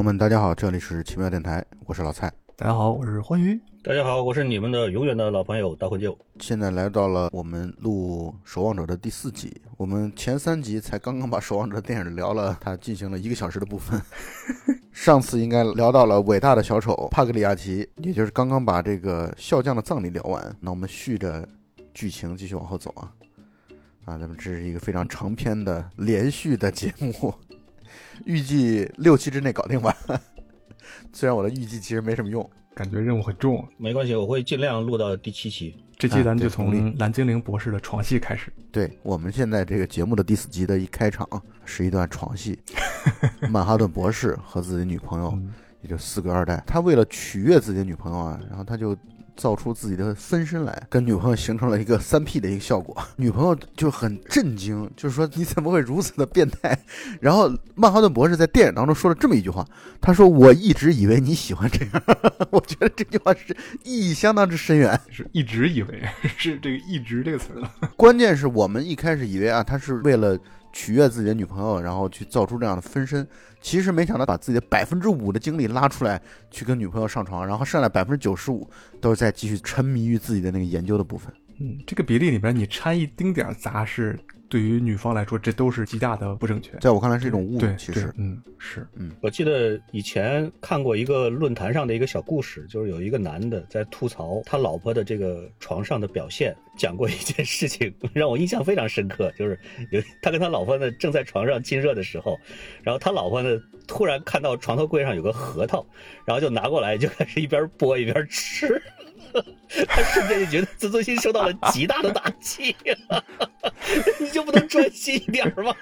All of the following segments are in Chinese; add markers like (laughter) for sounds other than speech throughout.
朋友们，大家好，这里是奇妙电台，我是老蔡。大家好，我是欢愉。大家好，我是你们的永远的老朋友大混舅。现在来到了我们录《守望者》的第四集。我们前三集才刚刚把《守望者》电影聊了，它进行了一个小时的部分。(laughs) 上次应该聊到了伟大的小丑帕格里亚奇，也就是刚刚把这个笑匠的葬礼聊完。那我们续着剧情继续往后走啊！啊，咱们这是一个非常长篇的连续的节目，预计六期之内搞定吧。虽然我的预计其实没什么用，感觉任务很重。没关系，我会尽量录到第七期。这期咱就从蓝精灵博士的床戏开始。对我们现在这个节目的第四集的一开场是一段床戏，(laughs) 曼哈顿博士和自己女朋友，也就四个二代，他为了取悦自己的女朋友啊，然后他就。造出自己的分身来，跟女朋友形成了一个三 P 的一个效果。(laughs) 女朋友就很震惊，就是说你怎么会如此的变态？然后曼哈顿博士在电影当中说了这么一句话，他说：“我一直以为你喜欢这样。(laughs) ”我觉得这句话是意义相当之深远，是一直以为 (laughs) 是这个“一直”这个词了。关键是我们一开始以为啊，他是为了。取悦自己的女朋友，然后去造出这样的分身，其实没想到把自己的百分之五的精力拉出来去跟女朋友上床，然后剩下百分之九十五都是在继续沉迷于自己的那个研究的部分。嗯，这个比例里边你掺一丁点杂事。对于女方来说，这都是极大的不正确。在我看来是一种误。对，其实，嗯，是，嗯，我记得以前看过一个论坛上的一个小故事，就是有一个男的在吐槽他老婆的这个床上的表现，讲过一件事情让我印象非常深刻，就是有他跟他老婆呢正在床上亲热的时候，然后他老婆呢突然看到床头柜上有个核桃，然后就拿过来就开始一边剥一边吃。(laughs) 他瞬间就觉得自尊心受到了极大的打击，(laughs) 你就不能专心一点吗？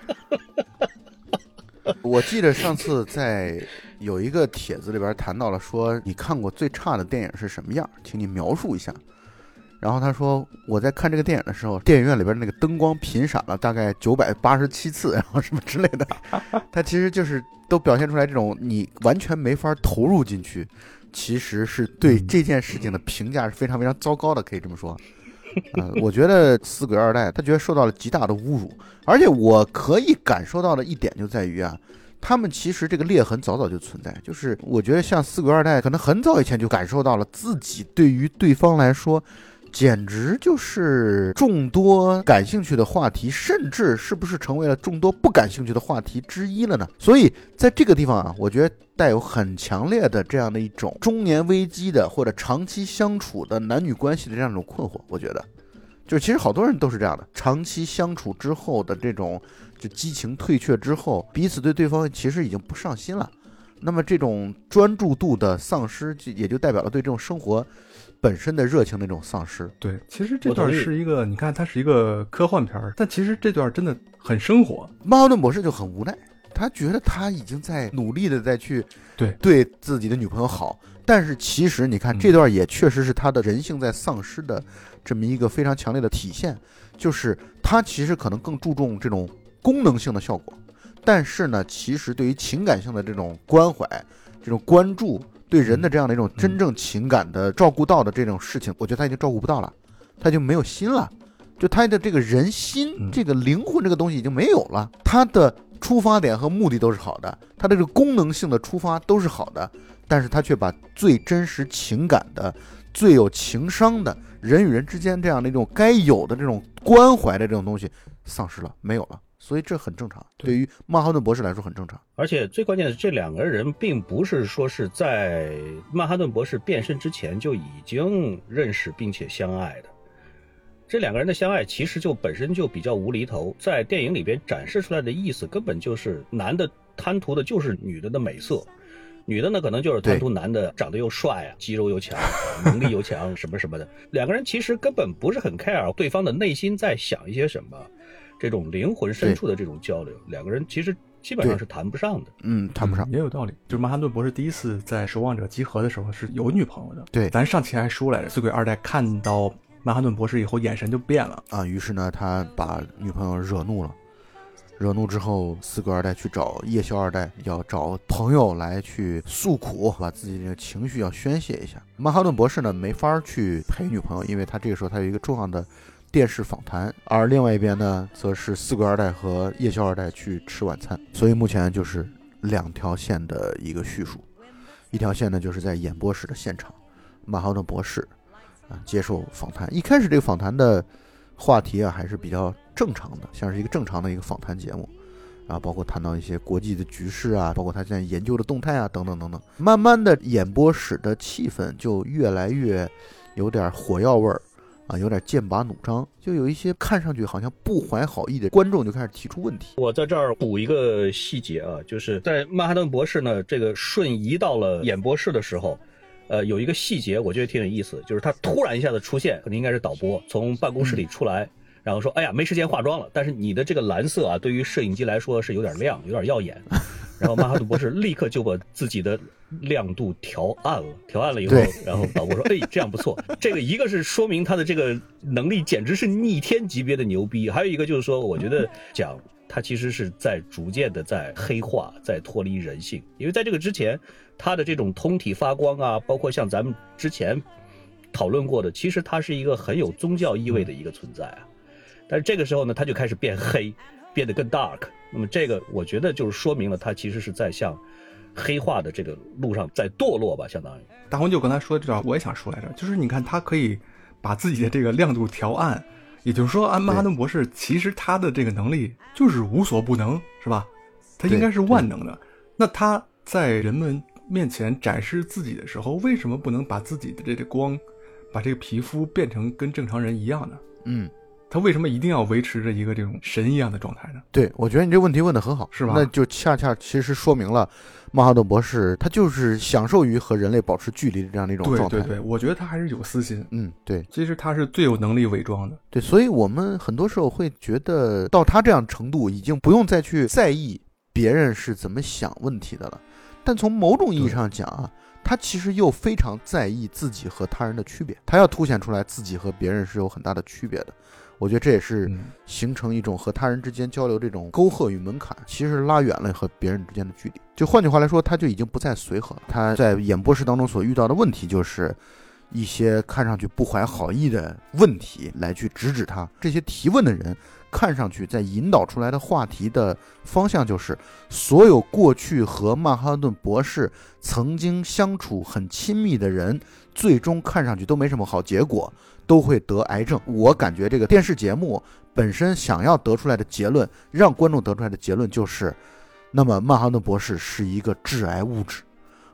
(laughs) 我记得上次在有一个帖子里边谈到了，说你看过最差的电影是什么样，请你描述一下。然后他说我在看这个电影的时候，电影院里边那个灯光频闪了大概九百八十七次，然后什么之类的。他其实就是都表现出来这种你完全没法投入进去。其实是对这件事情的评价是非常非常糟糕的，可以这么说。呃，我觉得死鬼二代他觉得受到了极大的侮辱，而且我可以感受到的一点就在于啊，他们其实这个裂痕早早就存在。就是我觉得像死鬼二代可能很早以前就感受到了自己对于对方来说。简直就是众多感兴趣的话题，甚至是不是成为了众多不感兴趣的话题之一了呢？所以在这个地方啊，我觉得带有很强烈的这样的一种中年危机的或者长期相处的男女关系的这样一种困惑。我觉得，就是其实好多人都是这样的，长期相处之后的这种就激情退却之后，彼此对对方其实已经不上心了。那么这种专注度的丧失，就也就代表了对这种生活。本身的热情那种丧失，对，其实这段是一个，你看它是一个科幻片儿，但其实这段真的很生活。曼哈顿博士就很无奈，他觉得他已经在努力的在去对对自己的女朋友好，但是其实你看这段也确实是他的人性在丧失的这么一个非常强烈的体现，就是他其实可能更注重这种功能性的效果，但是呢，其实对于情感性的这种关怀、这种关注。对人的这样的一种真正情感的照顾到的这种事情，我觉得他已经照顾不到了，他就没有心了，就他的这个人心、这个灵魂这个东西已经没有了。他的出发点和目的都是好的，他的这个功能性的出发都是好的，但是他却把最真实情感的、最有情商的人与人之间这样的一种该有的这种关怀的这种东西丧失了，没有了。所以这很正常，对于曼哈顿博士来说很正常。而且最关键的是，这两个人并不是说是在曼哈顿博士变身之前就已经认识并且相爱的。这两个人的相爱其实就本身就比较无厘头，在电影里边展示出来的意思根本就是男的贪图的就是女的的美色，女的呢可能就是贪图男的长得又帅啊，肌肉又强，(laughs) 能力又强什么什么的。两个人其实根本不是很 care 对方的内心在想一些什么。这种灵魂深处的这种交流，两个人其实基本上是谈不上的。嗯，谈不上也有道理。就是曼哈顿博士第一次在守望者集合的时候是有女朋友的。对，咱上期还说来着，四鬼二代看到曼哈顿博士以后，眼神就变了啊。于是呢，他把女朋友惹怒了，惹怒之后，四鬼二代去找夜宵二代，要找朋友来去诉苦，把自己这个情绪要宣泄一下。曼哈顿博士呢，没法去陪女朋友，因为他这个时候他有一个重要的。电视访谈，而另外一边呢，则是四鬼二代和夜宵二代去吃晚餐。所以目前就是两条线的一个叙述，一条线呢就是在演播室的现场，曼哈顿博士啊接受访谈。一开始这个访谈的话题啊还是比较正常的，像是一个正常的一个访谈节目。啊，包括谈到一些国际的局势啊，包括他现在研究的动态啊，等等等等。慢慢的，演播室的气氛就越来越有点火药味儿，啊，有点剑拔弩张，就有一些看上去好像不怀好意的观众就开始提出问题。我在这儿补一个细节啊，就是在曼哈顿博士呢这个瞬移到了演播室的时候，呃，有一个细节我觉得挺有意思，就是他突然一下子出现，可能应该是导播从办公室里出来。然后说：“哎呀，没时间化妆了。但是你的这个蓝色啊，对于摄影机来说是有点亮，有点耀眼。然后曼哈顿博士立刻就把自己的亮度调暗了。调暗了以后，然后导播说：‘哎，这样不错。’这个一个是说明他的这个能力简直是逆天级别的牛逼，还有一个就是说，我觉得讲他其实是在逐渐的在黑化，在脱离人性。因为在这个之前，他的这种通体发光啊，包括像咱们之前讨论过的，其实他是一个很有宗教意味的一个存在啊。”但是这个时候呢，他就开始变黑，变得更 dark。那么这个我觉得就是说明了他其实是在向黑化的这个路上在堕落吧，相当于。大红就刚才说的这段，我也想说来着，就是你看他可以把自己的这个亮度调暗，也就是说，安曼哈顿博士其实他的这个能力就是无所不能，是吧？他应该是万能的。那他在人们面前展示自己的时候，为什么不能把自己的这个光，把这个皮肤变成跟正常人一样呢？嗯。他为什么一定要维持着一个这种神一样的状态呢？对，我觉得你这问题问得很好，是吧？那就恰恰其实说明了，曼哈顿博士他就是享受于和人类保持距离的这样的一种状态。对对对，我觉得他还是有私心。嗯，对，其实他是最有能力伪装的。对，所以我们很多时候会觉得，到他这样程度，已经不用再去在意别人是怎么想问题的了。但从某种意义上讲啊，他其实又非常在意自己和他人的区别，他要凸显出来自己和别人是有很大的区别的。我觉得这也是形成一种和他人之间交流这种沟壑与门槛，其实拉远了和别人之间的距离。就换句话来说，他就已经不再随和了。他在演播室当中所遇到的问题，就是一些看上去不怀好意的问题来去直指他。这些提问的人看上去在引导出来的话题的方向，就是所有过去和曼哈顿博士曾经相处很亲密的人，最终看上去都没什么好结果。都会得癌症。我感觉这个电视节目本身想要得出来的结论，让观众得出来的结论就是，那么曼哈顿博士是一个致癌物质，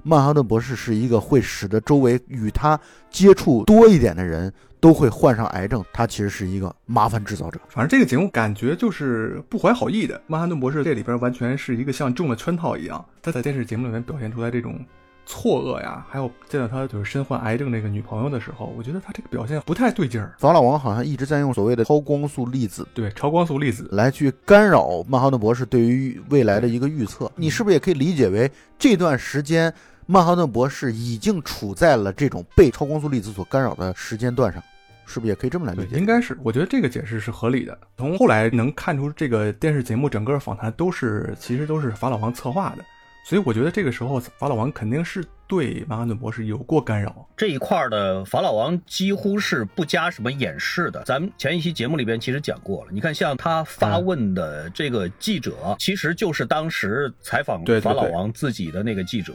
曼哈顿博士是一个会使得周围与他接触多一点的人都会患上癌症，他其实是一个麻烦制造者。反正这个节目感觉就是不怀好意的。曼哈顿博士这里边完全是一个像中了圈套一样，他在电视节目里面表现出来这种。错愕呀，还有见到他就是身患癌症那个女朋友的时候，我觉得他这个表现不太对劲儿。法老王好像一直在用所谓的超光速粒子，对超光速粒子来去干扰曼哈顿博士对于未来的一个预测。你是不是也可以理解为这段时间曼哈顿博士已经处在了这种被超光速粒子所干扰的时间段上？是不是也可以这么来理解？应该是，我觉得这个解释是合理的。从后来能看出，这个电视节目整个访谈都是其实都是法老王策划的。所以我觉得这个时候法老王肯定是对曼哈顿博士有过干扰。这一块的法老王几乎是不加什么掩饰的。咱们前一期节目里边其实讲过了，你看像他发问的这个记者，其实就是当时采访法老王自己的那个记者。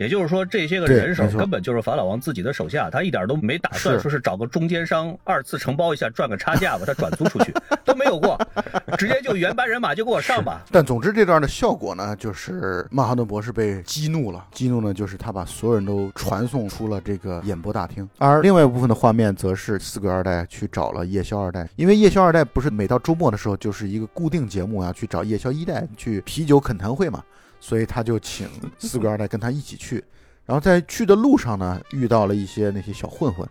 也就是说，这些个人手根本就是法老王自己的手下，他一点都没打算说是找个中间商二次承包一下赚个差价把他转租出去，都没有过，直接就原班人马就给我上吧。但总之这段的效果呢，就是曼哈顿博士被激怒了，激怒呢就是他把所有人都传送出了这个演播大厅，而另外一部分的画面则是四个二代去找了夜宵二代，因为夜宵二代不是每到周末的时候就是一个固定节目啊，去找夜宵一代去啤酒恳谈会嘛。所以他就请四个二代跟他一起去，然后在去的路上呢，遇到了一些那些小混混，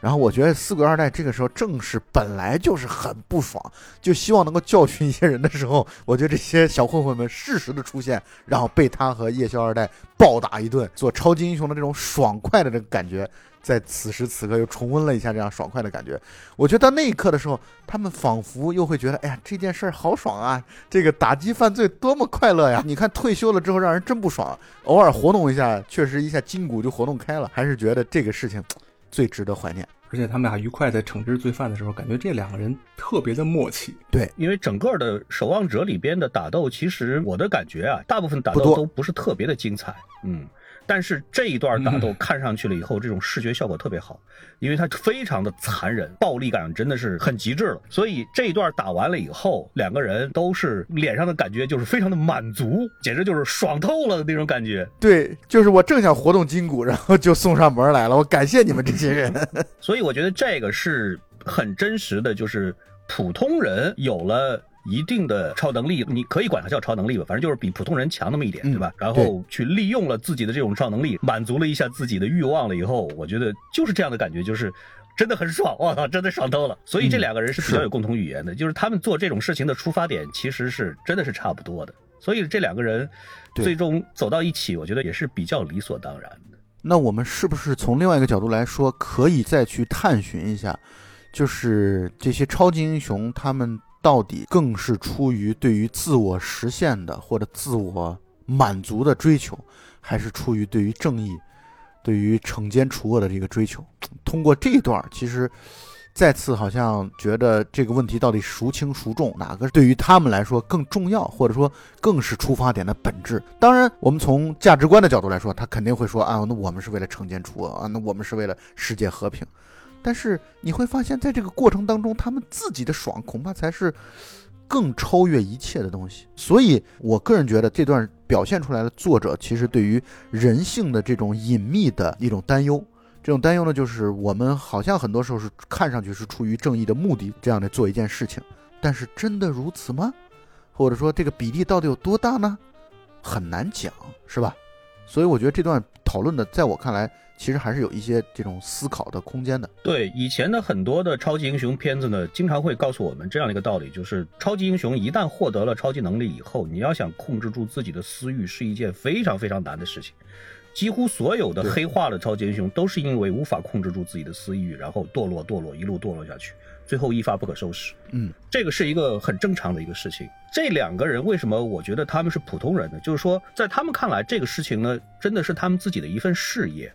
然后我觉得四个二代这个时候正是本来就是很不爽，就希望能够教训一些人的时候，(laughs) 我觉得这些小混混们适时的出现，然后被他和夜宵二代暴打一顿，做超级英雄的这种爽快的这个感觉。在此时此刻又重温了一下这样爽快的感觉，我觉得到那一刻的时候，他们仿佛又会觉得，哎呀，这件事儿好爽啊！这个打击犯罪多么快乐呀！(laughs) 你看退休了之后让人真不爽，偶尔活动一下，确实一下筋骨就活动开了，还是觉得这个事情最值得怀念。而且他们俩愉快在惩治罪犯的时候，感觉这两个人特别的默契。对因为整个的《守望者》里边的打斗，其实我的感觉啊，大部分打斗都不是特别的精彩，嗯。但是这一段打斗看上去了以后，这种视觉效果特别好，因为它非常的残忍，暴力感真的是很极致了。所以这一段打完了以后，两个人都是脸上的感觉就是非常的满足，简直就是爽透了的那种感觉。对，就是我正想活动筋骨，然后就送上门来了。我感谢你们这些人。(laughs) 所以我觉得这个是很真实的，就是普通人有了。一定的超能力，你可以管它叫超能力吧，反正就是比普通人强那么一点，嗯对吧？然后去利用了自己的这种超能力，满足了一下自己的欲望了以后，我觉得就是这样的感觉，就是真的很爽，我操，真的爽透了。所以这两个人是比较有共同语言的，就是他们做这种事情的出发点其实是真的是差不多的。所以这两个人最终走到一起，我觉得也是比较理所当然的。那我们是不是从另外一个角度来说，可以再去探寻一下，就是这些超级英雄他们到底更是出于对于自我实现的或者自我满足的追求，还是出于对于正义、对于惩奸除恶的这个追求？通过这一段，其实再次好像觉得这个问题到底孰轻孰重，哪个对于他们来说更重要，或者说更是出发点的本质。当然，我们从价值观的角度来说，他肯定会说啊，那我们是为了惩奸除恶啊，那我们是为了世界和平。但是你会发现在这个过程当中，他们自己的爽恐怕才是更超越一切的东西。所以我个人觉得这段表现出来的作者其实对于人性的这种隐秘的一种担忧。这种担忧呢，就是我们好像很多时候是看上去是出于正义的目的这样的做一件事情，但是真的如此吗？或者说这个比例到底有多大呢？很难讲，是吧？所以我觉得这段讨论的，在我看来，其实还是有一些这种思考的空间的。对以前的很多的超级英雄片子呢，经常会告诉我们这样的一个道理，就是超级英雄一旦获得了超级能力以后，你要想控制住自己的私欲，是一件非常非常难的事情。几乎所有的黑化的超级英雄都是因为无法控制住自己的私欲，然后堕落堕落，一路堕落下去，最后一发不可收拾。嗯，这个是一个很正常的一个事情。这两个人为什么我觉得他们是普通人呢？就是说，在他们看来，这个事情呢，真的是他们自己的一份事业。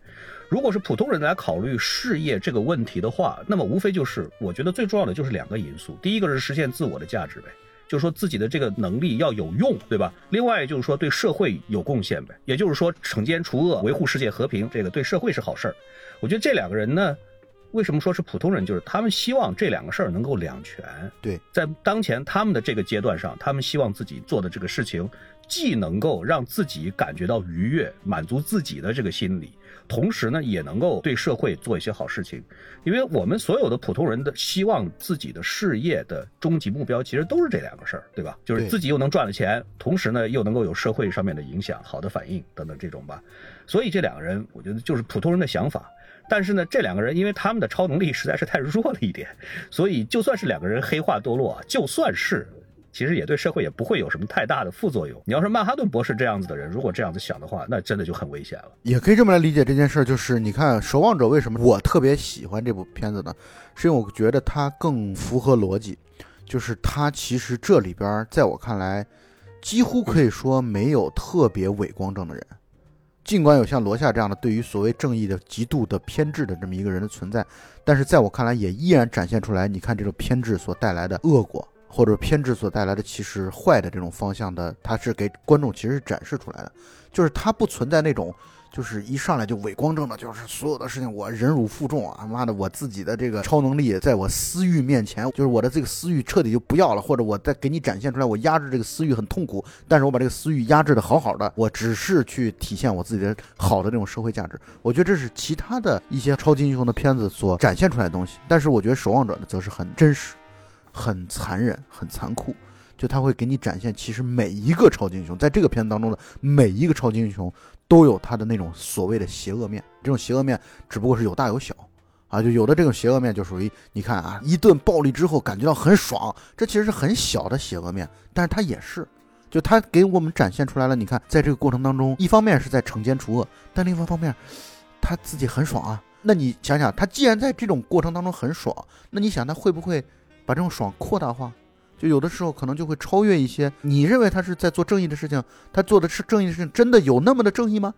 如果是普通人来考虑事业这个问题的话，那么无非就是，我觉得最重要的就是两个因素。第一个是实现自我的价值呗，就是说自己的这个能力要有用，对吧？另外就是说对社会有贡献呗，也就是说惩奸除恶、维护世界和平，这个对社会是好事儿。我觉得这两个人呢，为什么说是普通人？就是他们希望这两个事儿能够两全。对，在当前他们的这个阶段上，他们希望自己做的这个事情，既能够让自己感觉到愉悦，满足自己的这个心理，同时呢，也能够对社会做一些好事情。因为我们所有的普通人的希望自己的事业的终极目标，其实都是这两个事儿，对吧？就是自己又能赚了钱，同时呢，又能够有社会上面的影响、好的反应等等这种吧。所以这两个人，我觉得就是普通人的想法。但是呢，这两个人因为他们的超能力实在是太弱了一点，所以就算是两个人黑化堕落，就算是，其实也对社会也不会有什么太大的副作用。你要是曼哈顿博士这样子的人，如果这样子想的话，那真的就很危险了。也可以这么来理解这件事儿，就是你看《守望者》为什么我特别喜欢这部片子呢？是因为我觉得它更符合逻辑，就是它其实这里边在我看来，几乎可以说没有特别伪光正的人。尽管有像罗夏这样的对于所谓正义的极度的偏执的这么一个人的存在，但是在我看来，也依然展现出来，你看这种偏执所带来的恶果，或者偏执所带来的其实坏的这种方向的，它是给观众其实是展示出来的，就是它不存在那种。就是一上来就伪光正的，就是所有的事情我忍辱负重啊！妈的，我自己的这个超能力在我私欲面前，就是我的这个私欲彻底就不要了，或者我再给你展现出来，我压制这个私欲很痛苦，但是我把这个私欲压制的好好的，我只是去体现我自己的好的这种社会价值。我觉得这是其他的一些超级英雄的片子所展现出来的东西，但是我觉得《守望者》呢，则是很真实、很残忍、很残酷。就他会给你展现，其实每一个超级英雄在这个片子当中的每一个超级英雄都有他的那种所谓的邪恶面，这种邪恶面只不过是有大有小，啊，就有的这种邪恶面就属于你看啊，一顿暴力之后感觉到很爽，这其实是很小的邪恶面，但是它也是，就他给我们展现出来了。你看，在这个过程当中，一方面是在惩奸除恶，但另一方面，他自己很爽啊。那你想想，他既然在这种过程当中很爽，那你想他会不会把这种爽扩大化？就有的时候可能就会超越一些你认为他是在做正义的事情，他做的是正义的事情，真的有那么的正义吗？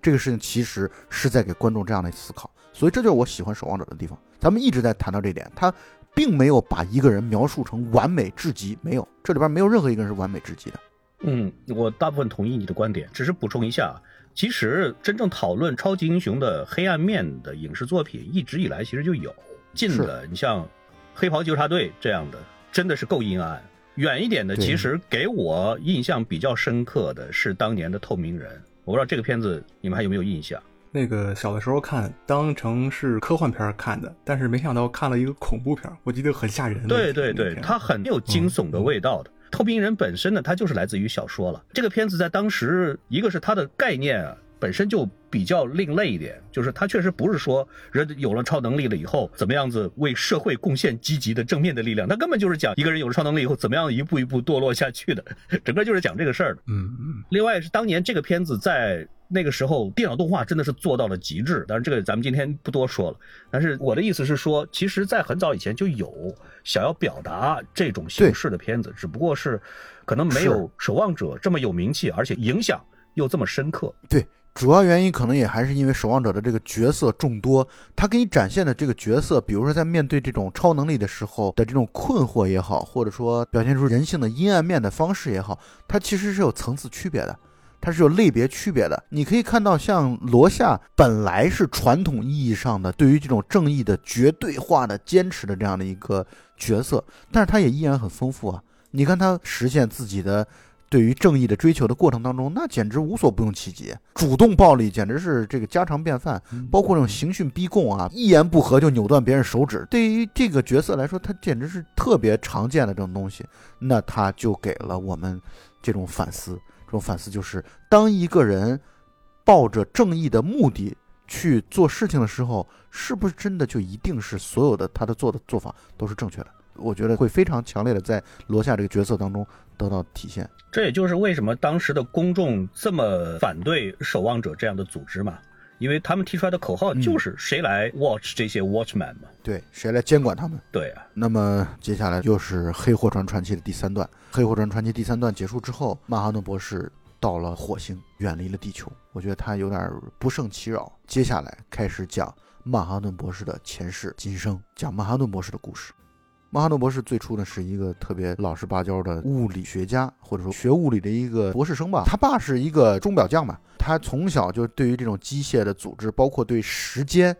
这个事情其实是在给观众这样的思考，所以这就是我喜欢《守望者》的地方。咱们一直在谈到这点，他并没有把一个人描述成完美至极，没有，这里边没有任何一个人是完美至极的。嗯，我大部分同意你的观点，只是补充一下，其实真正讨论超级英雄的黑暗面的影视作品，一直以来其实就有。近的，你像《黑袍纠察队》这样的，真的是够阴暗；远一点的，其实给我印象比较深刻的是当年的《透明人》。我不知道这个片子你们还有没有印象？那个小的时候看，当成是科幻片看的，但是没想到看了一个恐怖片，我记得很吓人。对对对，它很有惊悚的味道的。透明人本身呢，它就是来自于小说了。这个片子在当时，一个是它的概念啊。本身就比较另类一点，就是他确实不是说人有了超能力了以后怎么样子为社会贡献积极的正面的力量，他根本就是讲一个人有了超能力以后怎么样一步一步堕落下去的，整个就是讲这个事儿的。嗯嗯。另外是当年这个片子在那个时候电脑动画真的是做到了极致，当然这个咱们今天不多说了。但是我的意思是说，其实在很早以前就有想要表达这种形式的片子，只不过是可能没有《守望者》这么有名气，而且影响又这么深刻。对。主要原因可能也还是因为守望者的这个角色众多，他给你展现的这个角色，比如说在面对这种超能力的时候的这种困惑也好，或者说表现出人性的阴暗面的方式也好，它其实是有层次区别的，它是有类别区别的。你可以看到，像罗夏本来是传统意义上的对于这种正义的绝对化的坚持的这样的一个角色，但是他也依然很丰富啊。你看他实现自己的。对于正义的追求的过程当中，那简直无所不用其极，主动暴力简直是这个家常便饭，包括这种刑讯逼供啊，一言不合就扭断别人手指。对于这个角色来说，他简直是特别常见的这种东西。那他就给了我们这种反思，这种反思就是，当一个人抱着正义的目的去做事情的时候，是不是真的就一定是所有的他的做的做法都是正确的？我觉得会非常强烈的在罗夏这个角色当中得到体现。这也就是为什么当时的公众这么反对守望者这样的组织嘛，因为他们提出来的口号就是谁来 watch 这些 watchman 嘛，对，谁来监管他们？对啊。那么接下来就是《黑货船传奇》的第三段，《黑货船传奇》第三段结束之后，曼哈顿博士到了火星，远离了地球。我觉得他有点不胜其扰。接下来开始讲曼哈顿博士的前世今生，讲曼哈顿博士的故事。曼哈顿博士最初呢是一个特别老实巴交的物理学家，或者说学物理的一个博士生吧。他爸是一个钟表匠嘛，他从小就对于这种机械的组织，包括对时间，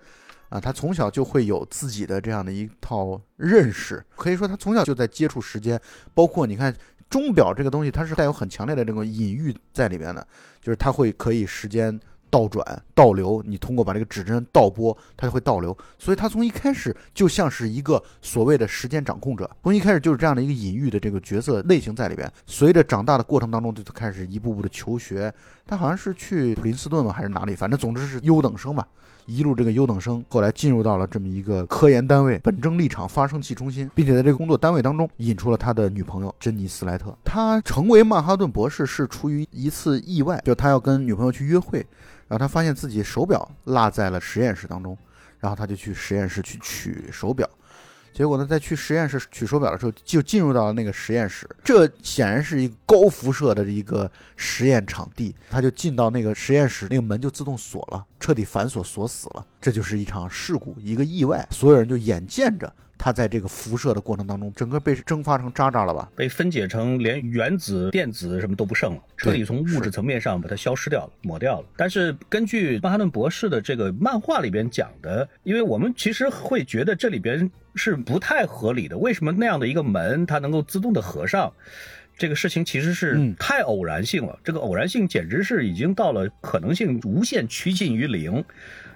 啊，他从小就会有自己的这样的一套认识。可以说他从小就在接触时间，包括你看钟表这个东西，它是带有很强烈的这种隐喻在里边的，就是它会可以时间。倒转、倒流，你通过把这个指针倒拨，它就会倒流。所以它从一开始就像是一个所谓的时间掌控者，从一开始就是这样的一个隐喻的这个角色类型在里边。随着长大的过程当中，就开始一步步的求学。他好像是去普林斯顿吧？还是哪里？反正总之是优等生吧。一路这个优等生，后来进入到了这么一个科研单位——本征立场发生器中心，并且在这个工作单位当中引出了他的女朋友珍妮斯莱特。他成为曼哈顿博士是出于一次意外，就他要跟女朋友去约会。然后他发现自己手表落在了实验室当中，然后他就去实验室去取手表，结果呢，在去实验室取手表的时候，就进入到了那个实验室，这显然是一个高辐射的一个实验场地，他就进到那个实验室，那个门就自动锁了，彻底反锁锁死了，这就是一场事故，一个意外，所有人就眼见着。它在这个辐射的过程当中，整个被蒸发成渣渣了吧？被分解成连原子、电子什么都不剩了，彻底从物质层面上把它消失掉了、抹掉了。但是根据曼哈顿博士的这个漫画里边讲的，因为我们其实会觉得这里边是不太合理的。为什么那样的一个门它能够自动的合上？这个事情其实是太偶然性了，这个偶然性简直是已经到了可能性无限趋近于零。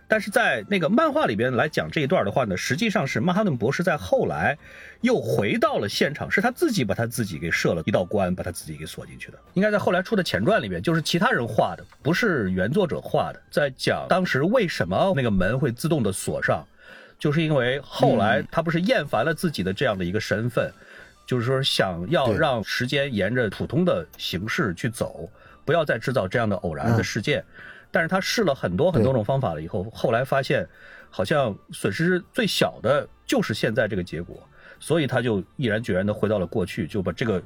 但是在那个漫画里边来讲这一段的话呢，实际上是曼哈顿博士在后来又回到了现场，是他自己把他自己给设了一道关，把他自己给锁进去的。应该在后来出的前传里面，就是其他人画的，不是原作者画的，在讲当时为什么那个门会自动的锁上，就是因为后来他不是厌烦了自己的这样的一个身份，就是说想要让时间沿着普通的形式去走，不要再制造这样的偶然的事件。但是他试了很多很多种方法了以后，后来发现，好像损失最小的就是现在这个结果，所以他就毅然决然的回到了过去，就把这个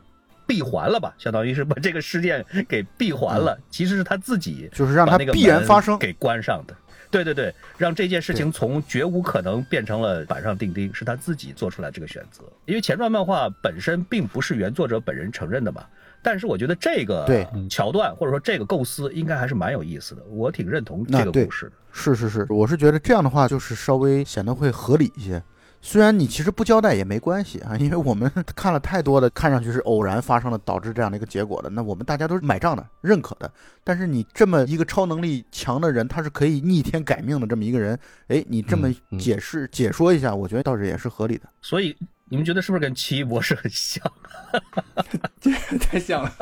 闭环了吧，相当于是把这个事件给闭环了。其实是他自己就是让他必然发生给关上的。对对对，让这件事情从绝无可能变成了板上钉钉，是他自己做出来这个选择。因为前传漫画本身并不是原作者本人承认的嘛，但是我觉得这个桥段或者说这个构思应该还是蛮有意思的，我挺认同这个故事的。是是是，我是觉得这样的话就是稍微显得会合理一些。虽然你其实不交代也没关系啊，(laughs) 因为我们 (laughs) 看了太多的看上去是偶然发生的导致这样的一个结果的，那我们大家都是买账的、认可的。但是你这么一个超能力强的人，他是可以逆天改命的这么一个人，哎，你这么嗯嗯解释、解说一下，我觉得倒是也是合理的。所以你们觉得是不是跟奇异博士很像？(laughs) 这太像了。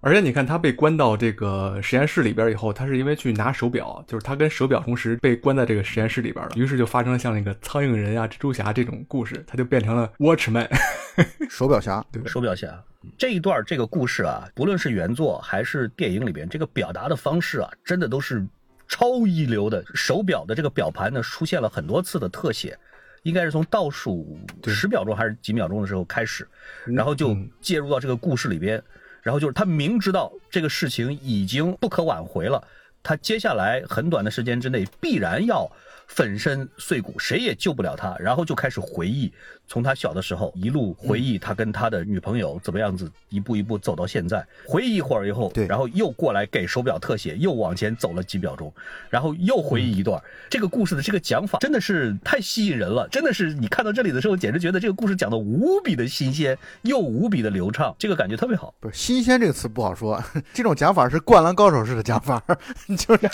而且你看，他被关到这个实验室里边以后，他是因为去拿手表，就是他跟手表同时被关在这个实验室里边了，于是就发生了像那个苍蝇人啊、蜘蛛侠这种故事，他就变成了 Watchman。(laughs) 手表侠，对手表侠这一段这个故事啊，不论是原作还是电影里边，这个表达的方式啊，真的都是超一流的。手表的这个表盘呢，出现了很多次的特写，应该是从倒数十秒钟还是几秒钟的时候开始，然后就嗯。介入到这个故事里边，然后就是他明知道这个事情已经不可挽回了，他接下来很短的时间之内必然要粉身碎骨，谁也救不了他，然后就开始回忆，从他小的时候一路回忆他跟他的女朋友怎么样子一步一步走到现在，回忆一会儿以后，对然后又过来给手表特写，又往前走了几秒钟，然后又回忆一段。这个故事的这个讲法真的是太吸引人了，真的是你看到这里的时候，简直觉得这个故事讲的无比的新鲜，又无比的流畅，这个感觉特别好。不是“新鲜”这个词不好说，这种讲法是灌篮高手式的讲法，(laughs) 就是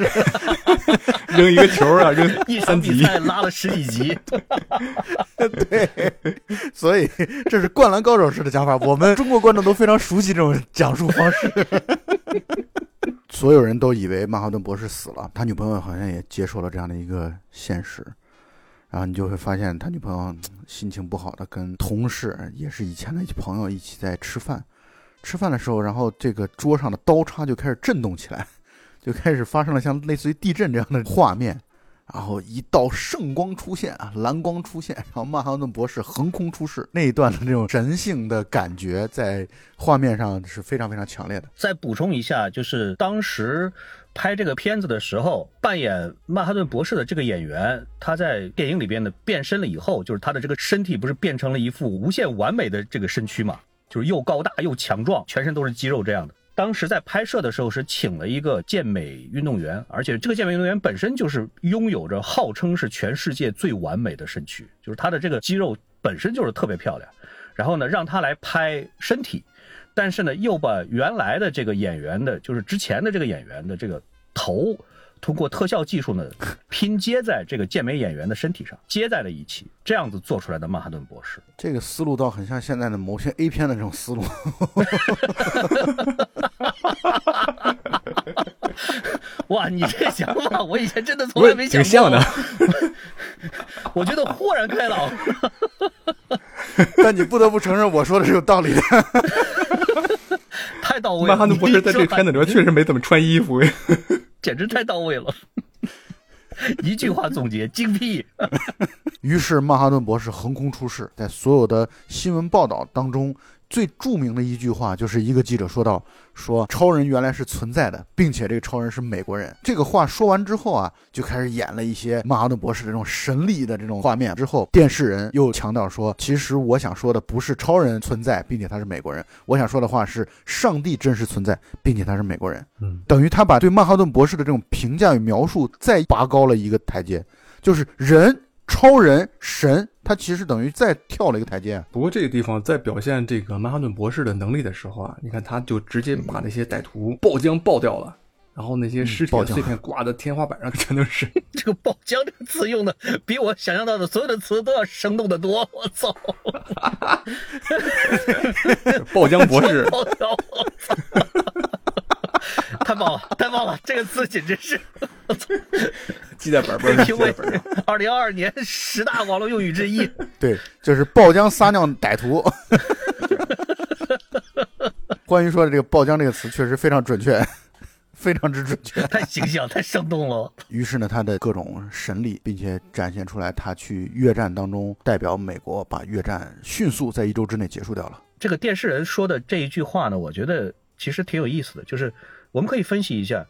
扔一个球啊，扔 (laughs) 一场三。比赛拉了十几集，(laughs) (laughs) 所以这是灌篮高手式的讲法，我们中国观众都非常熟悉这种讲述方式。(laughs) 所有人都以为曼哈顿博士死了，他女朋友好像也接受了这样的一个现实，然后你就会发现他女朋友心情不好的跟同事，也是以前的朋友一起在吃饭，吃饭的时候，然后这个桌上的刀叉就开始震动起来，就开始发生了像类似于地震这样的画面。然后一道圣光出现啊，蓝光出现，然后曼哈顿博士横空出世，那一段的这种神性的感觉在画面上是非常非常强烈的。再补充一下，就是当时拍这个片子的时候，扮演曼哈顿博士的这个演员，他在电影里边的变身了以后，就是他的这个身体不是变成了一副无限完美的这个身躯嘛，就是又高大又强壮，全身都是肌肉这样的。当时在拍摄的时候是请了一个健美运动员，而且这个健美运动员本身就是拥有着号称是全世界最完美的身躯，就是他的这个肌肉本身就是特别漂亮。然后呢，让他来拍身体，但是呢，又把原来的这个演员的，就是之前的这个演员的这个头，通过特效技术呢拼接在这个健美演员的身体上，接在了一起，这样子做出来的曼哈顿博士。这个思路倒很像现在的某些 A 片的这种思路。(laughs) 哇，你这个想法，我以前真的从来没想过。挺像的，(laughs) 我觉得豁然开朗。(laughs) 但你不得不承认，我说的是有道理的。太到位了。曼哈顿博士在这个片子里边确实没怎么穿衣服。简直太到位了。一句话总结，精辟。于是曼哈顿博士横空出世，在所有的新闻报道当中，最著名的一句话就是一个记者说到：“说超人原来是存在的，并且这个超人是美国人。”这个话说完之后啊，就开始演了一些曼哈顿博士的这种神力的这种画面。之后，电视人又强调说：“其实我想说的不是超人存在，并且他是美国人，我想说的话是上帝真实存在，并且他是美国人。”嗯，等于他把对曼哈顿博士的这种评价与描述再拔高了一个台阶，就是人、超人、神，他其实等于再跳了一个台阶啊。不过这个地方在表现这个曼哈顿博士的能力的时候啊，你看他就直接把那些歹徒爆浆爆掉了，然后那些尸体爆浆的碎片挂在天花板上，全都是。(laughs) 这个“爆浆”这个词用的比我想象到的所有的词都要生动的多。我操！(laughs) (laughs) 爆浆博士爆浆！我操！(laughs) 太棒了，太棒了！这个词简直是 (laughs) 记在本本上。(laughs) 二零二二年十大网络用语之一。对，就是爆浆撒尿歹徒。关于说的这个“爆浆”这个词，确实非常准确，非常之准确。太形象，太生动了。于是呢，他的各种神力，并且展现出来，他去越战当中代表美国，把越战迅速在一周之内结束掉了。这个电视人说的这一句话呢，我觉得其实挺有意思的，就是我们可以分析一下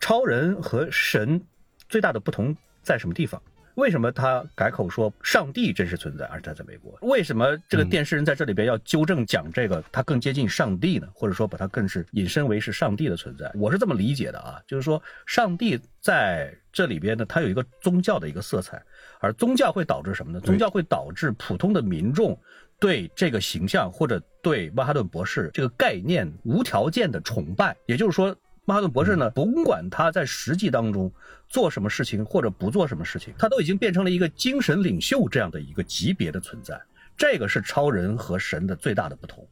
超人和神最大的不同在什么地方？为什么他改口说上帝真实存在，而他在美国？为什么这个电视人在这里边要纠正讲这个，他更接近上帝呢？或者说把它更是引申为是上帝的存在？我是这么理解的啊，就是说上帝在这里边呢，它有一个宗教的一个色彩，而宗教会导致什么呢？宗教会导致普通的民众对这个形象或者对曼哈顿博士这个概念无条件的崇拜，也就是说。曼哈顿博士呢，甭管他在实际当中做什么事情或者不做什么事情，他都已经变成了一个精神领袖这样的一个级别的存在。这个是超人和神的最大的不同，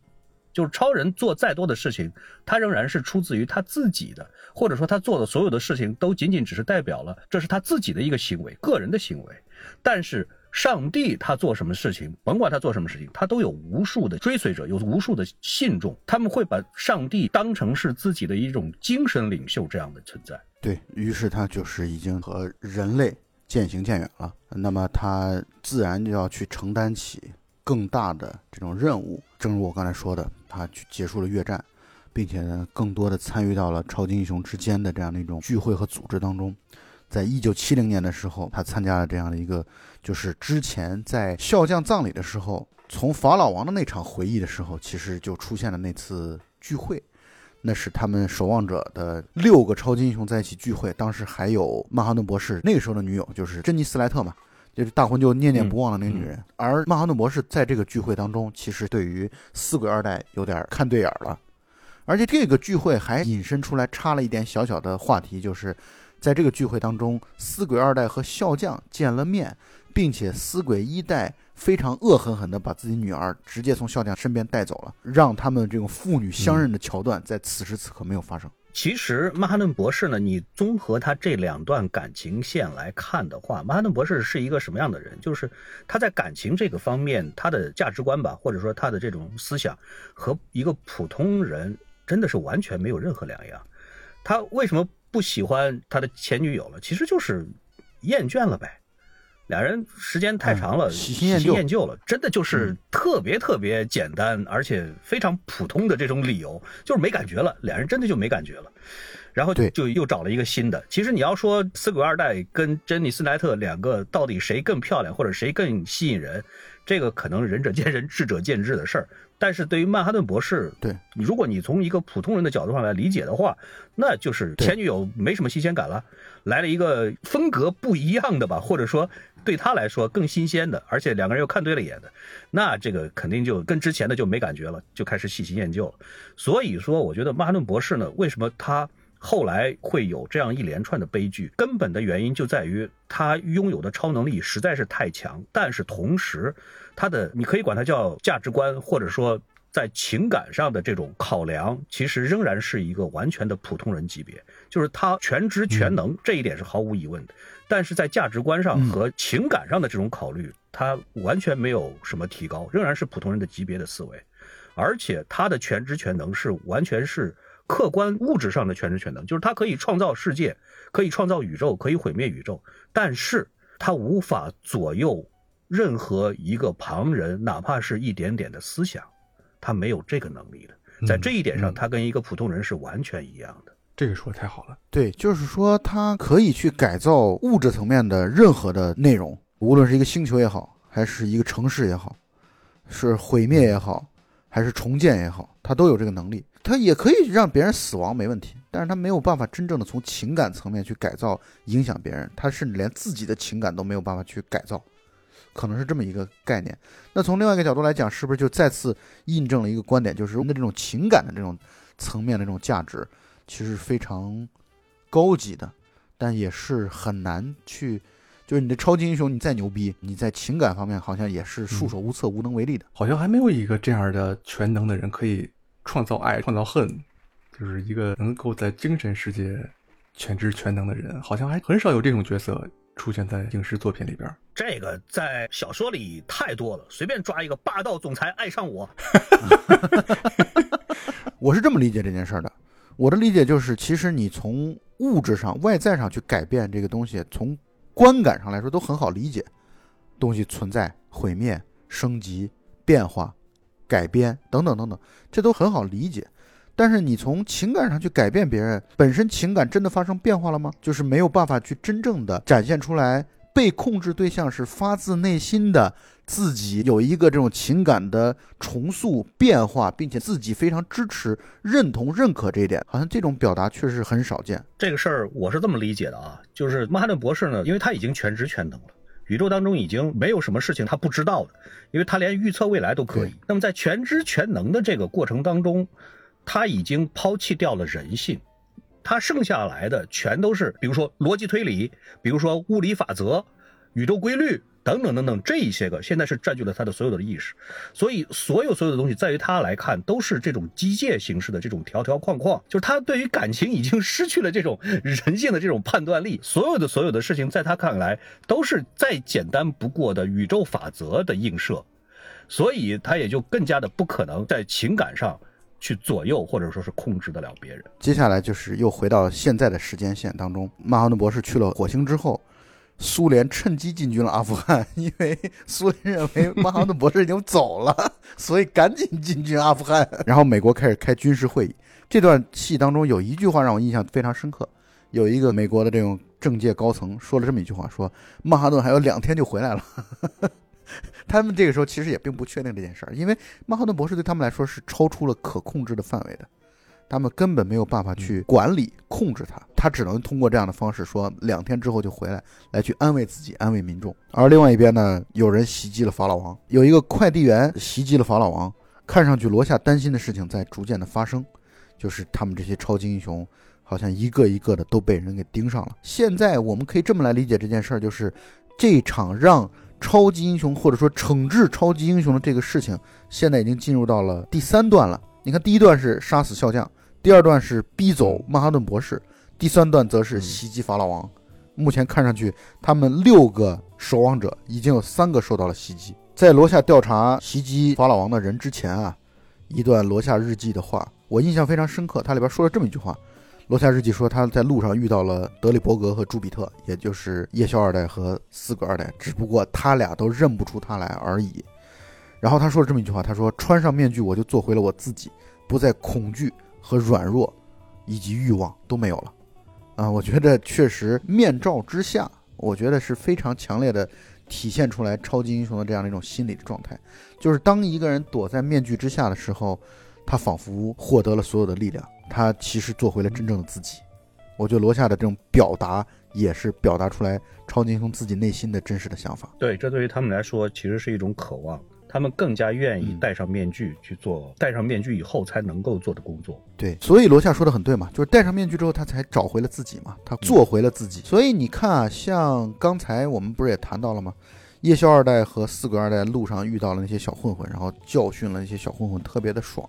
就是超人做再多的事情，他仍然是出自于他自己的，或者说他做的所有的事情都仅仅只是代表了这是他自己的一个行为，个人的行为。但是上帝他做什么事情，甭管他做什么事情，他都有无数的追随者，有无数的信众，他们会把上帝当成是自己的一种精神领袖这样的存在。对于是，他就是已经和人类渐行渐远了。那么他自然就要去承担起更大的这种任务。正如我刚才说的，他去结束了越战，并且呢，更多的参与到了超级英雄之间的这样的一种聚会和组织当中。在一九七零年的时候，他参加了这样的一个，就是之前在笑匠葬礼的时候，从法老王的那场回忆的时候，其实就出现了那次聚会，那是他们守望者的六个超级英雄在一起聚会，当时还有曼哈顿博士那个时候的女友，就是珍妮斯莱特嘛，就是大婚就念念不忘的那个女人。而曼哈顿博士在这个聚会当中，其实对于四鬼二代有点看对眼了，而且这个聚会还引申出来插了一点小小的话题，就是。在这个聚会当中，死鬼二代和笑匠见了面，并且死鬼一代非常恶狠狠地把自己女儿直接从笑匠身边带走了，让他们这种父女相认的桥段在此时此刻没有发生。其实曼哈顿博士呢，你综合他这两段感情线来看的话，曼哈顿博士是一个什么样的人？就是他在感情这个方面，他的价值观吧，或者说他的这种思想，和一个普通人真的是完全没有任何两样。他为什么？不喜欢他的前女友了，其实就是厌倦了呗。俩人时间太长了，喜新厌旧了，真的就是特别特别简单，而且非常普通的这种理由，就是没感觉了。俩人真的就没感觉了，然后就就又找了一个新的。其实你要说死鬼二代跟珍妮斯莱特两个到底谁更漂亮，或者谁更吸引人，这个可能仁者见仁，智者见智的事儿。但是对于曼哈顿博士，对，如果你从一个普通人的角度上来理解的话，那就是前女友没什么新鲜感了，来了一个风格不一样的吧，或者说对他来说更新鲜的，而且两个人又看对了眼的，那这个肯定就跟之前的就没感觉了，就开始喜新厌旧了。所以说，我觉得曼哈顿博士呢，为什么他后来会有这样一连串的悲剧，根本的原因就在于他拥有的超能力实在是太强，但是同时。他的你可以管他叫价值观，或者说在情感上的这种考量，其实仍然是一个完全的普通人级别。就是他全知全能这一点是毫无疑问的，但是在价值观上和情感上的这种考虑，他完全没有什么提高，仍然是普通人的级别的思维。而且他的全知全能是完全是客观物质上的全知全能，就是他可以创造世界，可以创造宇宙，可以毁灭宇宙，但是他无法左右。任何一个旁人，哪怕是一点点的思想，他没有这个能力的。在这一点上，他跟一个普通人是完全一样的。这个说的太好了。对，就是说他可以去改造物质层面的任何的内容，无论是一个星球也好，还是一个城市也好，是毁灭也好，还是重建也好，他都有这个能力。他也可以让别人死亡，没问题。但是他没有办法真正的从情感层面去改造、影响别人，他甚至连自己的情感都没有办法去改造。可能是这么一个概念。那从另外一个角度来讲，是不是就再次印证了一个观点，就是人的这种情感的这种层面的这种价值，其实非常高级的，但也是很难去，就是你的超级英雄，你再牛逼，你在情感方面好像也是束手无策、无能为力的。好像还没有一个这样的全能的人可以创造爱、创造恨，就是一个能够在精神世界全知全能的人，好像还很少有这种角色。出现在影视作品里边，这个在小说里太多了，随便抓一个霸道总裁爱上我。(laughs) 我是这么理解这件事的，我的理解就是，其实你从物质上、外在上去改变这个东西，从观感上来说都很好理解。东西存在、毁灭、升级、变化、改编等等等等，这都很好理解。但是你从情感上去改变别人，本身情感真的发生变化了吗？就是没有办法去真正的展现出来，被控制对象是发自内心的自己有一个这种情感的重塑变化，并且自己非常支持、认同、认可这一点，好像这种表达确实很少见。这个事儿我是这么理解的啊，就是曼哈顿博士呢，因为他已经全知全能了。宇宙当中已经没有什么事情他不知道的，因为他连预测未来都可以。那么在全知全能的这个过程当中，他已经抛弃掉了人性，他剩下来的全都是，比如说逻辑推理，比如说物理法则、宇宙规律。等等等等，这一些个现在是占据了他的所有的意识，所以所有所有的东西，在于他来看都是这种机械形式的这种条条框框，就是他对于感情已经失去了这种人性的这种判断力，所有的所有的事情在他看来都是再简单不过的宇宙法则的映射，所以他也就更加的不可能在情感上去左右或者说是控制得了别人。接下来就是又回到现在的时间线当中，曼哈顿博士去了火星之后。苏联趁机进军了阿富汗，因为苏联认为曼哈顿博士已经走了，(laughs) 所以赶紧进军阿富汗。(laughs) 然后美国开始开军事会议。这段戏当中有一句话让我印象非常深刻，有一个美国的这种政界高层说了这么一句话：说曼哈顿还有两天就回来了。他们这个时候其实也并不确定这件事儿，因为曼哈顿博士对他们来说是超出了可控制的范围的。他们根本没有办法去管理、控制他，他只能通过这样的方式说两天之后就回来，来去安慰自己、安慰民众。而另外一边呢，有人袭击了法老王，有一个快递员袭击了法老王。看上去罗夏担心的事情在逐渐的发生，就是他们这些超级英雄好像一个一个的都被人给盯上了。现在我们可以这么来理解这件事儿，就是这场让超级英雄或者说惩治超级英雄的这个事情，现在已经进入到了第三段了。你看，第一段是杀死笑匠。第二段是逼走曼哈顿博士，第三段则是袭击法老王。目前看上去，他们六个守望者已经有三个受到了袭击。在罗夏调查袭击法老王的人之前啊，一段罗夏日记的话，我印象非常深刻。它里边说了这么一句话：罗夏日记说他在路上遇到了德里伯格和朱比特，也就是夜宵二代和四个二代，只不过他俩都认不出他来而已。然后他说了这么一句话：他说穿上面具，我就做回了我自己，不再恐惧。和软弱，以及欲望都没有了，啊，我觉得确实面罩之下，我觉得是非常强烈的体现出来超级英雄的这样的一种心理的状态，就是当一个人躲在面具之下的时候，他仿佛获得了所有的力量，他其实做回了真正的自己。我觉得罗夏的这种表达也是表达出来超级英雄自己内心的真实的想法。对，这对于他们来说其实是一种渴望。他们更加愿意戴上面具去做，戴上面具以后才能够做的工作。对，所以罗夏说的很对嘛，就是戴上面具之后，他才找回了自己嘛，他做回了自己。所以你看啊，像刚才我们不是也谈到了吗？夜宵二代和四鬼二代路上遇到了那些小混混，然后教训了那些小混混，特别的爽。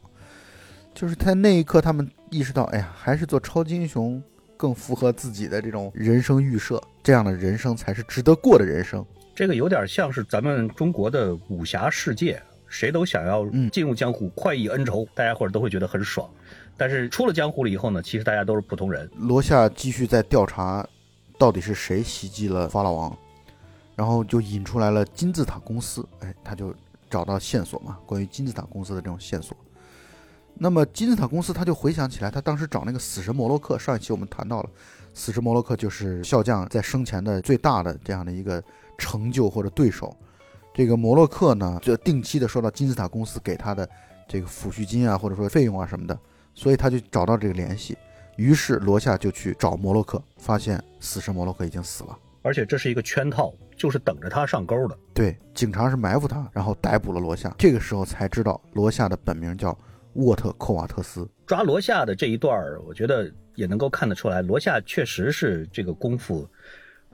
就是在那一刻，他们意识到，哎呀，还是做超级英雄更符合自己的这种人生预设，这样的人生才是值得过的人生。这个有点像是咱们中国的武侠世界，谁都想要进入江湖，快意恩仇，大家伙儿都会觉得很爽。但是出了江湖了以后呢，其实大家都是普通人。罗夏继续在调查，到底是谁袭击了法老王，然后就引出来了金字塔公司。哎，他就找到线索嘛，关于金字塔公司的这种线索。那么金字塔公司，他就回想起来，他当时找那个死神摩洛克。上一期我们谈到了，死神摩洛克就是笑匠在生前的最大的这样的一个。成就或者对手，这个摩洛克呢，就定期的收到金字塔公司给他的这个抚恤金啊，或者说费用啊什么的，所以他就找到这个联系。于是罗夏就去找摩洛克，发现死神摩洛克已经死了，而且这是一个圈套，就是等着他上钩的。对，警察是埋伏他，然后逮捕了罗夏。这个时候才知道罗夏的本名叫沃特·科瓦特斯。抓罗夏的这一段儿，我觉得也能够看得出来，罗夏确实是这个功夫。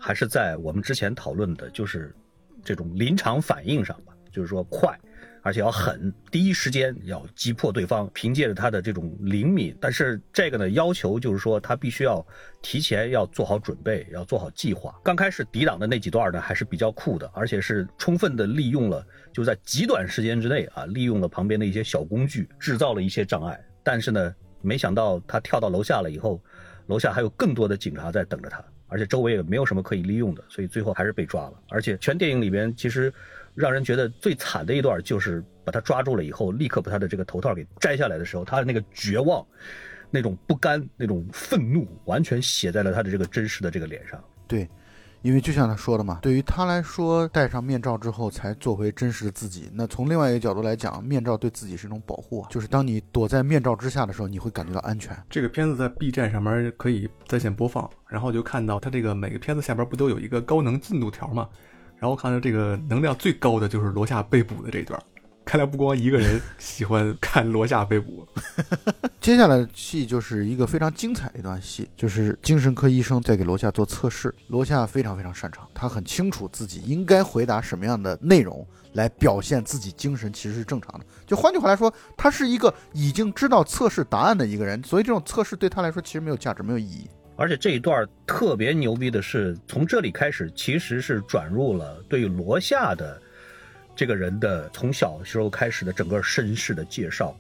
还是在我们之前讨论的，就是这种临场反应上吧，就是说快，而且要狠，第一时间要击破对方。凭借着他的这种灵敏，但是这个呢，要求就是说他必须要提前要做好准备，要做好计划。刚开始抵挡的那几段呢，还是比较酷的，而且是充分的利用了，就在极短时间之内啊，利用了旁边的一些小工具，制造了一些障碍。但是呢，没想到他跳到楼下了以后，楼下还有更多的警察在等着他。而且周围也没有什么可以利用的，所以最后还是被抓了。而且全电影里边，其实让人觉得最惨的一段就是。把他抓住了以后，立刻把他的这个头套给摘下来的时候，他的那个绝望、那种不甘、那种愤怒，完全写在了他的这个真实的这个脸上。对，因为就像他说的嘛，对于他来说，戴上面罩之后才做回真实的自己。那从另外一个角度来讲，面罩对自己是一种保护啊，就是当你躲在面罩之下的时候，你会感觉到安全。这个片子在 B 站上面可以在线播放，然后就看到它这个每个片子下边不都有一个高能进度条嘛？然后看到这个能量最高的就是罗夏被捕的这一段。看来不光一个人 (laughs) 喜欢看罗夏被捕。(laughs) 接下来的戏就是一个非常精彩的一段戏，就是精神科医生在给罗夏做测试。罗夏非常非常擅长，他很清楚自己应该回答什么样的内容来表现自己精神其实是正常的。就换句话来说，他是一个已经知道测试答案的一个人，所以这种测试对他来说其实没有价值，没有意义。而且这一段特别牛逼的是，从这里开始其实是转入了对罗夏的。这个人的从小时候开始的整个身世的介绍，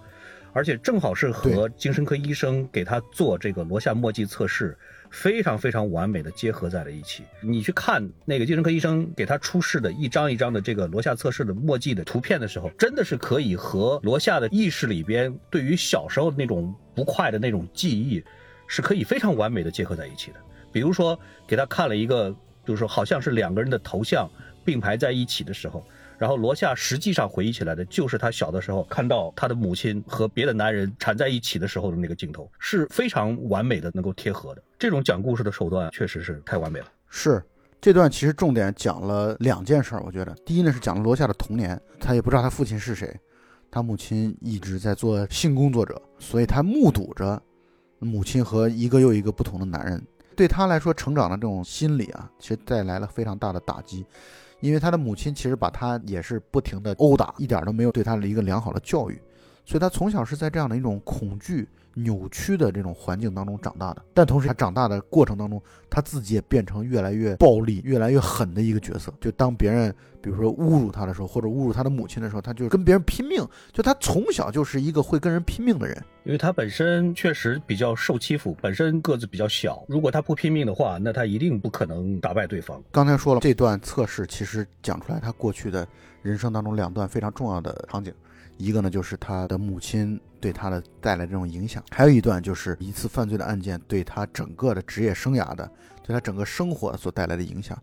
而且正好是和精神科医生给他做这个罗夏墨迹测试，非常非常完美的结合在了一起。你去看那个精神科医生给他出示的一张一张的这个罗夏测试的墨迹的图片的时候，真的是可以和罗夏的意识里边对于小时候的那种不快的那种记忆，是可以非常完美的结合在一起的。比如说给他看了一个，就是说好像是两个人的头像并排在一起的时候。然后罗夏实际上回忆起来的，就是他小的时候看到他的母亲和别的男人缠在一起的时候的那个镜头，是非常完美的，能够贴合的。这种讲故事的手段确实是太完美了。是这段其实重点讲了两件事儿，我觉得第一呢是讲了罗夏的童年，他也不知道他父亲是谁，他母亲一直在做性工作者，所以他目睹着母亲和一个又一个不同的男人，对他来说成长的这种心理啊，其实带来了非常大的打击。因为他的母亲其实把他也是不停的殴打，一点都没有对他的一个良好的教育，所以他从小是在这样的一种恐惧、扭曲的这种环境当中长大的。但同时，他长大的过程当中，他自己也变成越来越暴力、越来越狠的一个角色。就当别人。比如说侮辱他的时候，或者侮辱他的母亲的时候，他就跟别人拼命。就他从小就是一个会跟人拼命的人，因为他本身确实比较受欺负，本身个子比较小。如果他不拼命的话，那他一定不可能打败对方。刚才说了，这段测试其实讲出来他过去的人生当中两段非常重要的场景，一个呢就是他的母亲对他的带来这种影响，还有一段就是一次犯罪的案件对他整个的职业生涯的，对他整个生活所带来的影响。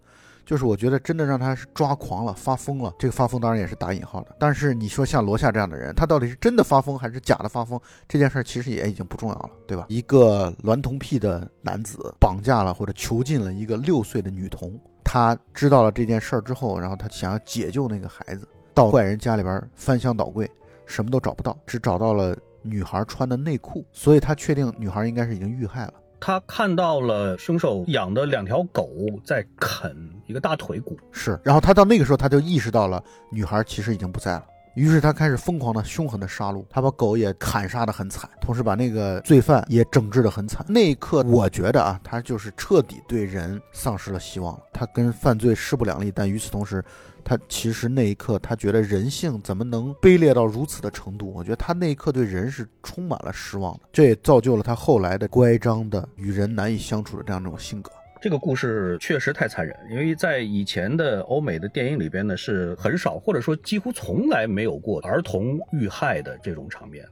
就是我觉得真的让他是抓狂了、发疯了。这个发疯当然也是打引号的。但是你说像罗夏这样的人，他到底是真的发疯还是假的发疯？这件事其实也已经不重要了，对吧？一个娈童癖的男子绑架了或者囚禁了一个六岁的女童，他知道了这件事儿之后，然后他想要解救那个孩子，到坏人家里边翻箱倒柜，什么都找不到，只找到了女孩穿的内裤，所以他确定女孩应该是已经遇害了。他看到了凶手养的两条狗在啃一个大腿骨，是。然后他到那个时候，他就意识到了女孩其实已经不在了。于是他开始疯狂的、凶狠的杀戮，他把狗也砍杀的很惨，同时把那个罪犯也整治的很惨。那一刻，我觉得啊，他就是彻底对人丧失了希望了。他跟犯罪势不两立，但与此同时，他其实那一刻，他觉得人性怎么能卑劣到如此的程度？我觉得他那一刻对人是充满了失望的，这也造就了他后来的乖张的、与人难以相处的这样一种性格。这个故事确实太残忍，因为在以前的欧美的电影里边呢，是很少或者说几乎从来没有过儿童遇害的这种场面，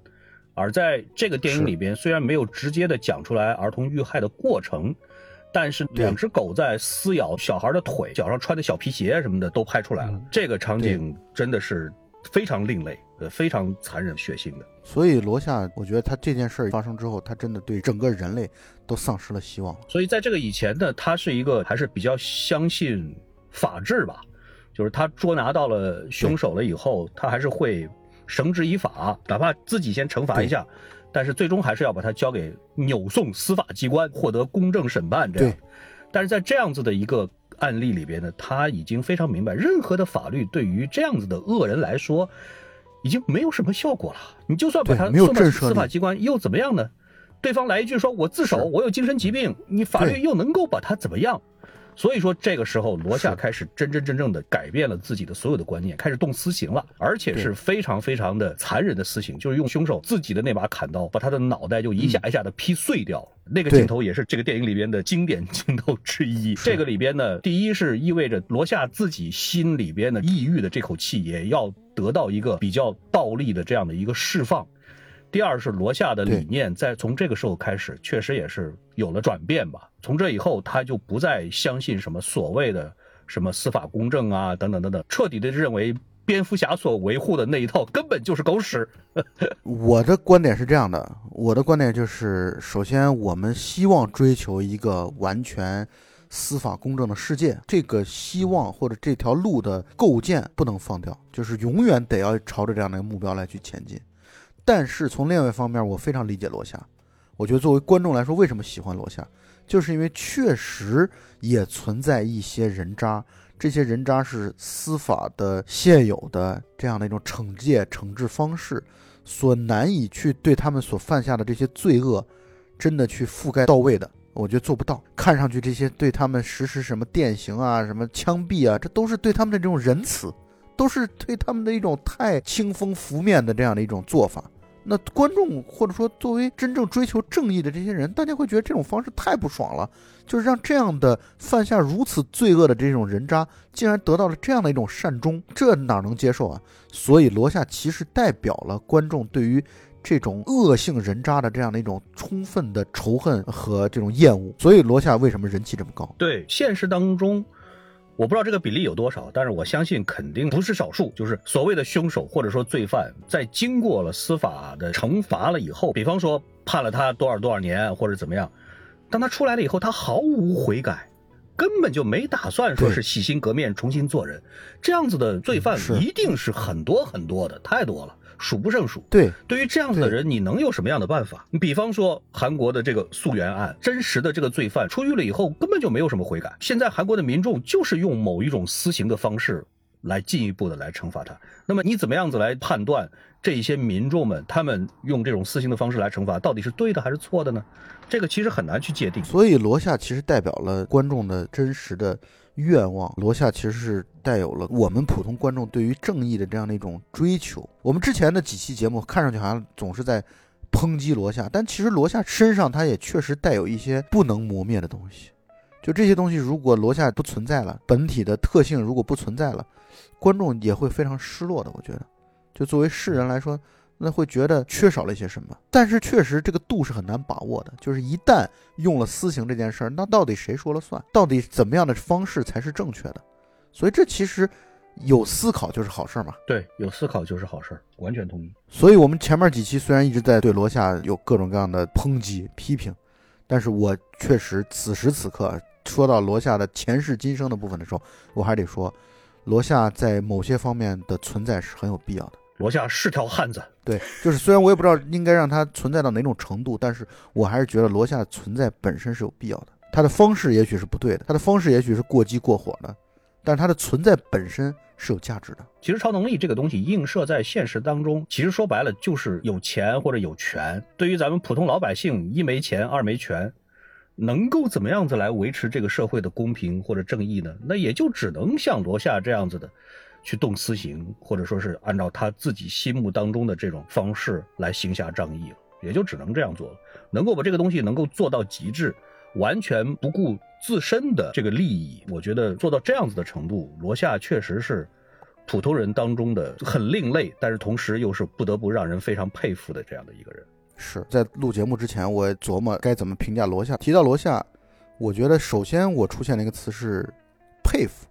而在这个电影里边，虽然没有直接的讲出来儿童遇害的过程，但是两只狗在撕咬小孩的腿，脚上穿的小皮鞋什么的都拍出来了，这个场景真的是非常另类。呃，非常残忍血腥的。所以罗夏，我觉得他这件事儿发生之后，他真的对整个人类都丧失了希望。所以在这个以前呢，他是一个还是比较相信法治吧，就是他捉拿到了凶手了以后，他还是会绳之以法，哪怕自己先惩罚一下，但是最终还是要把它交给扭送司法机关，获得公正审判这样。但是在这样子的一个案例里边呢，他已经非常明白，任何的法律对于这样子的恶人来说。已经没有什么效果了。你就算把他送到司法机关，又怎么样呢？对方来一句说：“我自首，我有精神疾病。”你法律又能够把他怎么样？所以说这个时候罗夏开始真真正正的改变了自己的所有的观念，开始动私刑了，而且是非常非常的残忍的私刑，就是用凶手自己的那把砍刀把他的脑袋就一下一下的劈碎掉。那个镜头也是这个电影里边的经典镜头之一。这个里边呢，第一是意味着罗夏自己心里边的抑郁的这口气也要得到一个比较暴力的这样的一个释放。第二是罗夏的理念，在从这个时候开始，确实也是有了转变吧。从这以后，他就不再相信什么所谓的什么司法公正啊，等等等等，彻底的认为蝙蝠侠所维护的那一套根本就是狗屎。(laughs) 我的观点是这样的，我的观点就是，首先我们希望追求一个完全司法公正的世界，这个希望或者这条路的构建不能放掉，就是永远得要朝着这样的一个目标来去前进。但是从另外一方面，我非常理解罗夏。我觉得作为观众来说，为什么喜欢罗夏，就是因为确实也存在一些人渣，这些人渣是司法的现有的这样的一种惩戒惩治方式所难以去对他们所犯下的这些罪恶，真的去覆盖到位的。我觉得做不到。看上去这些对他们实施什么电刑啊、什么枪毙啊，这都是对他们的这种仁慈，都是对他们的一种太清风拂面的这样的一种做法。那观众或者说作为真正追求正义的这些人，大家会觉得这种方式太不爽了，就是让这样的犯下如此罪恶的这种人渣，竟然得到了这样的一种善终，这哪能接受啊？所以罗夏其实代表了观众对于这种恶性人渣的这样的一种充分的仇恨和这种厌恶。所以罗夏为什么人气这么高？对，现实当中。我不知道这个比例有多少，但是我相信肯定不是少数。就是所谓的凶手或者说罪犯，在经过了司法的惩罚了以后，比方说判了他多少多少年或者怎么样，当他出来了以后，他毫无悔改，根本就没打算说是洗心革面重新做人。这样子的罪犯一定是很多很多的，太多了。数不胜数。对，对于这样子的人，你能有什么样的办法？你比方说韩国的这个溯源案，真实的这个罪犯出狱了以后，根本就没有什么悔改。现在韩国的民众就是用某一种私刑的方式来进一步的来惩罚他。那么你怎么样子来判断这些民众们他们用这种私刑的方式来惩罚到底是对的还是错的呢？这个其实很难去界定。所以罗夏其实代表了观众的真实的。愿望，罗夏其实是带有了我们普通观众对于正义的这样的一种追求。我们之前的几期节目看上去好像总是在抨击罗夏，但其实罗夏身上他也确实带有一些不能磨灭的东西。就这些东西，如果罗夏不存在了，本体的特性如果不存在了，观众也会非常失落的。我觉得，就作为世人来说。那会觉得缺少了一些什么，但是确实这个度是很难把握的。就是一旦用了私刑这件事儿，那到底谁说了算？到底怎么样的方式才是正确的？所以这其实有思考就是好事嘛。对，有思考就是好事，完全同意。所以我们前面几期虽然一直在对罗夏有各种各样的抨击批评，但是我确实此时此刻说到罗夏的前世今生的部分的时候，我还得说，罗夏在某些方面的存在是很有必要的。罗夏是条汉子，对，就是虽然我也不知道应该让他存在到哪种程度，但是我还是觉得罗夏存在本身是有必要的。他的方式也许是不对的，他的方式也许是过激过火的，但是他的存在本身是有价值的。其实超能力这个东西映射在现实当中，其实说白了就是有钱或者有权。对于咱们普通老百姓，一没钱，二没权，能够怎么样子来维持这个社会的公平或者正义呢？那也就只能像罗夏这样子的。去动私刑，或者说是按照他自己心目当中的这种方式来行侠仗义了，也就只能这样做了。能够把这个东西能够做到极致，完全不顾自身的这个利益，我觉得做到这样子的程度，罗夏确实是普通人当中的很另类，但是同时又是不得不让人非常佩服的这样的一个人。是在录节目之前，我琢磨该怎么评价罗夏。提到罗夏，我觉得首先我出现了一个词是佩服。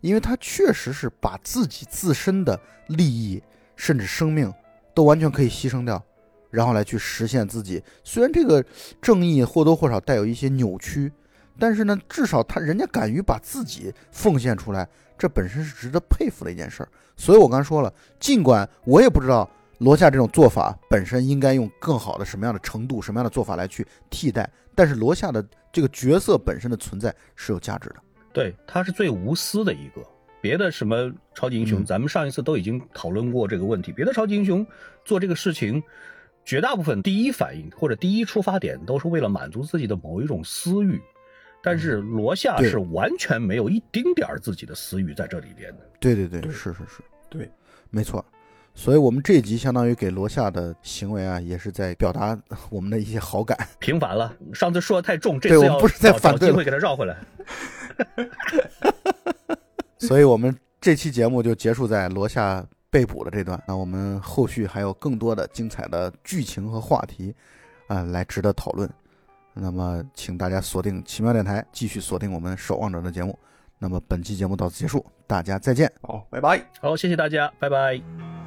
因为他确实是把自己自身的利益，甚至生命，都完全可以牺牲掉，然后来去实现自己。虽然这个正义或多或少带有一些扭曲，但是呢，至少他人家敢于把自己奉献出来，这本身是值得佩服的一件事儿。所以我刚说了，尽管我也不知道罗夏这种做法本身应该用更好的什么样的程度、什么样的做法来去替代，但是罗夏的这个角色本身的存在是有价值的。对，他是最无私的一个。别的什么超级英雄，咱们上一次都已经讨论过这个问题。别的超级英雄做这个事情，绝大部分第一反应或者第一出发点都是为了满足自己的某一种私欲。但是罗夏是完全没有一丁点儿自己的私欲在这里边的。对对对，对是是是，对，没错。所以我们这一集相当于给罗夏的行为啊，也是在表达我们的一些好感。平凡了，上次说的太重，这次要不是在反对了找机会给他绕回来。(laughs) (laughs) 所以我们这期节目就结束在罗夏被捕的这段。那我们后续还有更多的精彩的剧情和话题啊、来值得讨论。那么，请大家锁定奇妙电台，继续锁定我们守望者的节目。那么本期节目到此结束，大家再见。好，拜拜。好，谢谢大家，拜拜。